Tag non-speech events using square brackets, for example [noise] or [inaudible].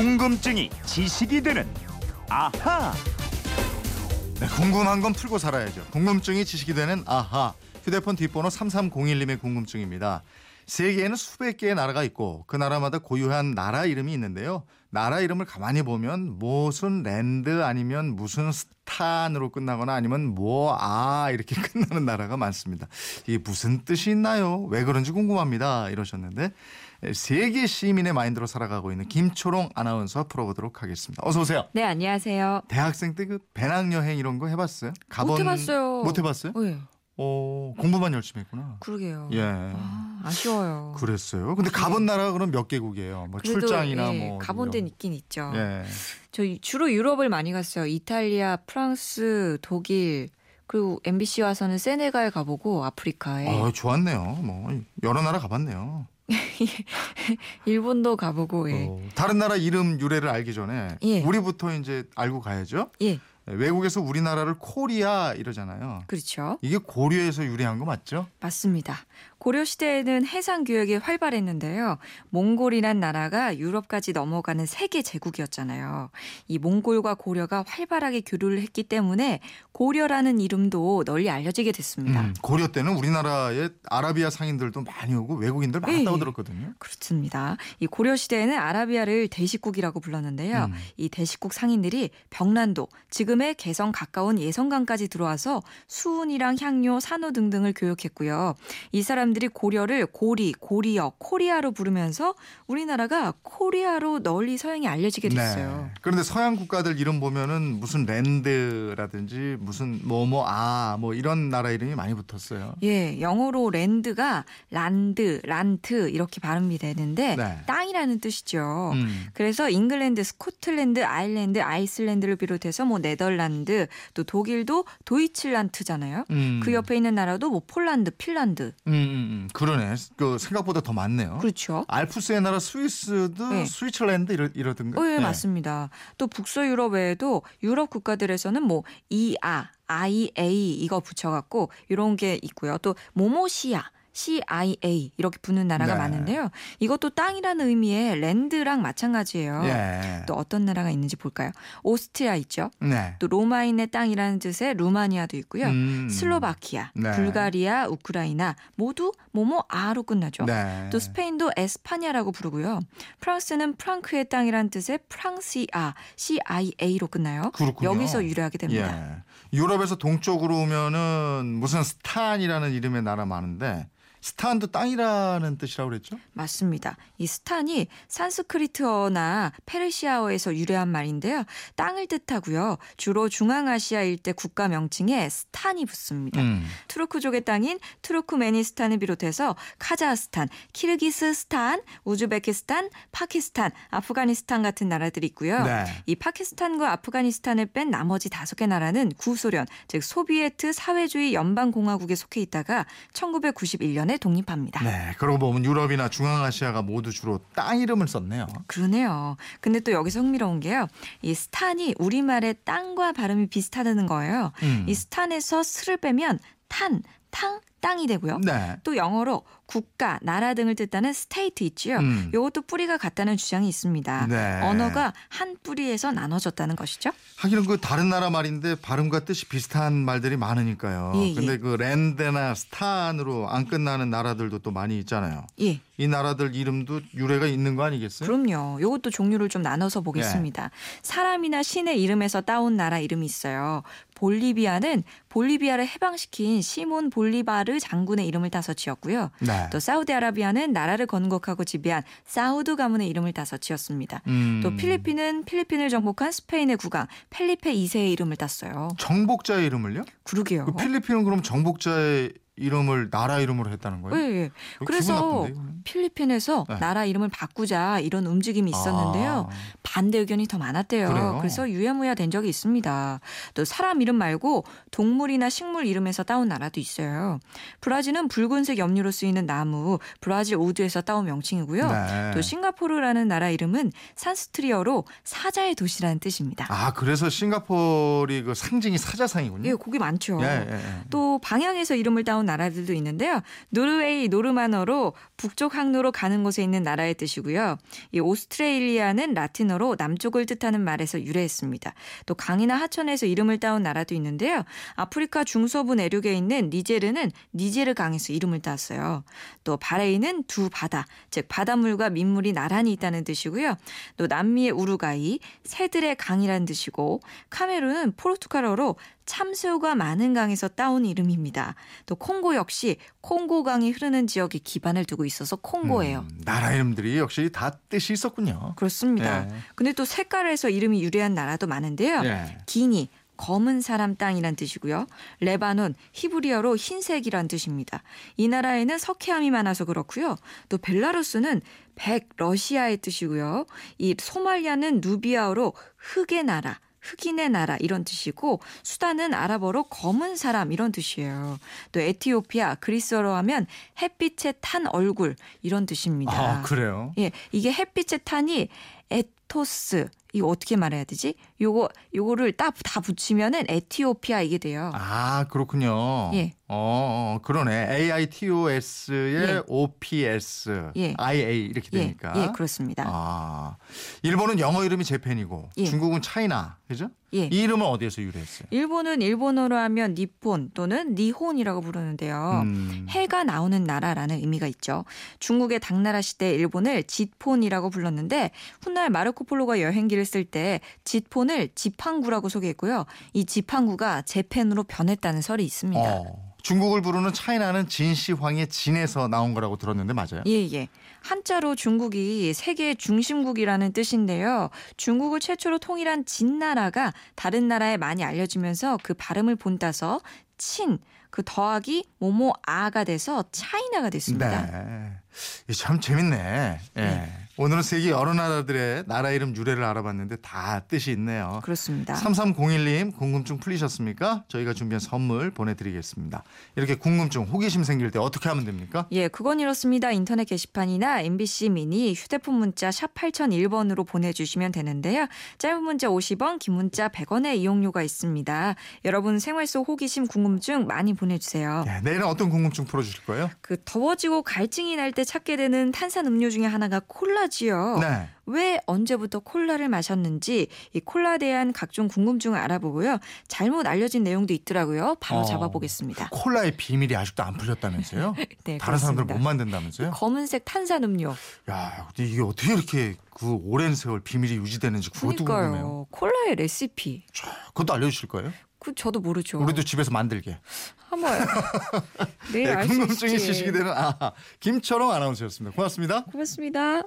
궁금증이 지식이 되는 아하. 네, 궁금한 건 풀고 살아야죠. 궁금증이 지식이 되는 아하. 휴대폰 뒷번호 3301님의 궁금증입니다. 세계에는 수백 개의 나라가 있고 그 나라마다 고유한 나라 이름이 있는데요. 나라 이름을 가만히 보면 무슨 랜드 아니면 무슨 스탄으로 끝나거나 아니면 뭐 아 이렇게 [laughs] 끝나는 나라가 많습니다. 이게 무슨 뜻이 있나요? 왜 그런지 궁금합니다. 이러셨는데 세계 시민의 마인드로 살아가고 있는 김초롱 아나운서 풀어보도록 하겠습니다. 어서 오세요. 네, 안녕하세요. 대학생 때 그 배낭여행 이런 거 해봤어요? 못 해봤어요. 못 해봤어요? 네, 어, 공부만 열심히 했구나. 그러게요. 예. 아, 아쉬워요. 그랬어요. 근데 가본 나라가 그럼 몇 개국이에요? 뭐 그래도, 출장이나 예, 뭐 가본 데는. 있긴 있죠. 예. 저 주로 유럽을 많이 갔어요. 이탈리아, 프랑스, 독일, 그리고 MBC 와서는 세네갈 가보고 아프리카에 어, 좋았네요. 뭐 여러 나라 가봤네요. [laughs] 일본도 가보고 예. 어, 다른 나라 이름 유래를 알기 전에 예. 우리부터 이제 알고 가야죠. 예, 네, 외국에서 우리나라를 코리아 이러잖아요. 그렇죠. 이게 고려에서 유래한 거 맞죠? 맞습니다. 고려 시대에는 해상 교역이 활발했는데요. 몽골이란 나라가 유럽까지 넘어가는 세계 제국이었잖아요. 이 몽골과 고려가 활발하게 교류를 했기 때문에 고려라는 이름도 널리 알려지게 됐습니다. 음, 고려 때는 우리나라에 아라비아 상인들도 많이 오고 외국인들 많다고 예. 들었거든요. 그렇습니다. 이 고려 시대에는 아라비아를 대식국이라고 불렀는데요. 음. 이 대식국 상인들이 벽란도, 지금 의 개성 가까운 예성강까지 들어와서 수은이랑 향료, 산호 등등을 교역했고요. 이 사람들이 고려를 고리, 고리역, 코리아로 부르면서 우리나라가 코리아로 널리 서양에 알려지게 됐어요. 네. 그런데 서양 국가들 이름 보면은 무슨 land라든지 무슨 뭐뭐 아 뭐 이런 나라 이름이 많이 붙었어요. 예, 영어로 land가 란드, 란트 이렇게 발음이 되는데 네. 땅이라는 뜻이죠. 음. 그래서 잉글랜드, 스코틀랜드, 아일랜드, 아이슬랜드를 비롯해서 뭐 네덜 란드, 또 독일도 도이칠란트잖아요. 음. 그 옆에 있는 나라도 뭐 폴란드, 핀란드. 음, 음, 음. 그러네. 그 생각보다 더 많네요. 그렇죠. 알프스의 나라 스위스도 네. Switzerland 이러, 이러던가. 어, 예, 네. 맞습니다. 또 북서 유럽 외에도 유럽 국가들에서는 뭐 이아, IA 이거 붙여갖고 이런 게 있고요. 또 모모시아. CIA 이렇게 붙는 나라가 네. 많은데요. 이것도 땅이라는 의미의 랜드랑 마찬가지예요. 예. 또 어떤 나라가 있는지 볼까요? 오스트리아 있죠. 네. 또 로마인의 땅이라는 뜻의 루마니아도 있고요. 음. 슬로바키아, 네. 불가리아, 우크라이나 모두 뭐뭐 아로 끝나죠. 네. 또 스페인도 에스파냐라고 부르고요. 프랑스는 프랑크의 땅이란 뜻의 프랑시아, 시아로 끝나요. 그렇군요. 여기서 유래하게 됩니다. 예. 유럽에서 동쪽으로 오면은 무슨 스탄이라는 이름의 나라 많은데 스탄도 땅이라는 뜻이라고 그랬죠? 맞습니다. 이 스탄이 산스크리트어나 페르시아어에서 유래한 말인데요. 땅을 뜻하고요. 주로 중앙아시아 일대 국가 명칭에 스탄이 붙습니다. 음. 투르크족의 땅인 투르크메니스탄을 비롯해서 카자흐스탄, 키르기스스탄, 우즈베키스탄, 파키스탄, 아프가니스탄 같은 나라들이 있고요. 네. 이 파키스탄과 아프가니스탄을 뺀 나머지 다섯 개 나라는 구소련, 즉 소비에트 사회주의 연방공화국에 속해 있다가 1991년 에 독립합니다. 네. 그러고 보면 유럽이나 중앙아시아가 모두 주로 땅 이름을 썼네요. 그러네요. 근데 또 여기서 흥미로운 게요. 이 스탄이 우리말의 땅과 발음이 비슷하다는 거예요. 음. 이 스탄에서 스를 빼면 탄, 탕, 땅이 되고요. 네. 또 영어로 국가, 나라 등을 뜻하는 state 있지요. 음. 요것도 뿌리가 같다는 주장이 있습니다. 네. 언어가 한 뿌리에서 나눠졌다는 것이죠. 하기는 그 다른 나라 말인데 발음과 뜻이 비슷한 말들이 많으니까요. 예, 예. 근데 그 land나 스탄으로 안 끝나는 나라들도 또 많이 있잖아요. 예. 이 나라들 이름도 유래가 있는 거 아니겠어요? 그럼요. 요것도 종류를 좀 나눠서 보겠습니다. 네. 사람이나 신의 이름에서 따온 나라 이름이 있어요. 볼리비아는 볼리비아를 해방시킨 시몬 볼리바르 장군의 이름을 따서 지었고요. 네. 또 사우디아라비아는 나라를 건국하고 지배한 사우드 가문의 이름을 따서 지었습니다. 음. 또 필리핀은 필리핀을 정복한 스페인의 국왕 펠리페 2세의 이름을 땄어요. 정복자의 이름을요? 그러게요. 그 필리핀은 그럼 정복자의 이름을 나라 이름으로 했다는 거예요? 예, 예. 그래서? 필리핀에서 네. 나라 이름을 바꾸자 이런 움직임이 있었는데요. 아. 반대 의견이 더 많았대요. 그래요? 그래서 유야무야 된 적이 있습니다. 또 사람 이름 말고 동물이나 식물 이름에서 따온 나라도 있어요. 브라질은 붉은색 염료로 쓰이는 나무 브라질 우드에서 따온 명칭이고요. 네. 또 싱가포르라는 나라 이름은 산스트리어로 사자의 도시라는 뜻입니다. 아 그래서 싱가포르이 그 상징이 사자상이군요. 예, 곡이 많죠. 예, 예, 예. 또 방향에서 이름을 따온 나라들도 있는데요. 노르웨이 노르만어로 북쪽 항로로 가는 곳에 있는 나라의 뜻이고요. 이 오스트레일리아는 라틴어로 남쪽을 뜻하는 말에서 유래했습니다. 또 강이나 하천에서 이름을 따온 나라도 있는데요. 아프리카 중서부 내륙에 있는 니제르는 니제르 강에서 이름을 땄어요. 또 바레인은 두 바다, 즉 바닷물과 민물이 나란히 있다는 뜻이고요. 또 남미의 우루과이 새들의 강이라는 뜻이고 카메룬은 포르투갈어로 참새우가 많은 강에서 따온 이름입니다. 또 콩고 역시 콩고강이 흐르는 지역에 기반을 두고 있어서 콩고예요. 음, 나라 이름들이 역시 다 뜻이 있었군요. 그렇습니다. 예. 근데 또 색깔에서 이름이 유래한 나라도 많은데요. 예. 기니 검은 사람 땅이란 뜻이고요. 레바논 히브리어로 흰색이란 뜻입니다. 이 나라에는 석회암이 많아서 그렇고요. 또 벨라루스는 백 러시아의 뜻이고요. 이 소말리아는 누비아어로 흑의 나라 흑인의 나라 이런 뜻이고 수단은 아랍어로 검은 사람 이런 뜻이에요. 또 에티오피아 그리스어로 하면 햇빛에 탄 얼굴 이런 뜻입니다. 아, 그래요? 예, 이게 햇빛의 탄이 에토스 이거 어떻게 말해야 되지? 요거 요거를 딱 다 붙이면은 에티오피아 이게 돼요. 아, 그렇군요. 예. 어, 어, 그러네. AITOS의 예. OPS, 예. IA 이렇게 예, 되니까. 예, 그렇습니다. 아, 일본은 영어 이름이 재팬이고 예. 중국은 차이나, 그죠? 예. 이 이름은 어디에서 유래했어요? 일본은 일본어로 하면 니폰 또는 니혼이라고 부르는데요. 음. 해가 나오는 나라라는 의미가 있죠. 중국의 당나라 시대 일본을 짓폰이라고 불렀는데 훗날 마르코 폴로가 여행 기를 쓸때 짓폰을 지팡구라고 소개했고요. 이 지팡구가 재팬으로 변했다는 설이 있습니다. 어, 중국을 부르는 차이나는 진시황의 진에서 나온 거라고 들었는데 맞아요? 예, 예. 한자로 중국이 세계의 중심국이라는 뜻인데요. 중국을 최초로 통일한 진나라가 다른 나라에 많이 알려지면서 그 발음을 본따서 친, 그 더하기 모모 아가 돼서 차이나가 됐습니다. 네. 이참 재밌네. 예. 네. 오늘은 세계 여러 나라들의 나라 이름 유래를 알아봤는데 다 뜻이 있네요. 그렇습니다. 3301님 궁금증 풀리셨습니까? 저희가 준비한 선물 보내드리겠습니다. 이렇게 궁금증, 호기심 생길 때 어떻게 하면 됩니까? 예, 그건 이렇습니다. 인터넷 게시판이나 MBC 미니 휴대폰 문자 샵 8001번으로 보내주시면 되는데요. 짧은 문자 50원, 긴 문자 100원의 이용료가 있습니다. 여러분 생활 속 호기심 궁금증 많이 보내주세요. 네, 내일은 어떤 궁금증 풀어주실 거예요? 그 더워지고 갈증이 날때 찾게 되는 탄산 음료 중에 하나가 콜라지요. 네. 왜 언제부터 콜라를 마셨는지 이 콜라에 대한 각종 궁금증을 알아보고요. 잘못 알려진 내용도 있더라고요. 바로 어. 잡아보겠습니다. 콜라의 비밀이 아직도 안 풀렸다면서요? [laughs] 네, 다른 사람들 그렇습니다. 못 만든다면서요? 검은색 탄산 음료. 야, 근데 이게 어떻게 이렇게 그 오랜 세월 비밀이 유지되는지 그것도 궁금해요. 그러니까요. 콜라의 레시피. 그것도 알려주실 거예요? 그 저도 모르죠. 우리도 집에서 만들게. 한번 내일 [laughs] 네, 알수 궁금증이. 지식이 되는 아 김철ong 아나운서였습니다. 고맙습니다. 고맙습니다.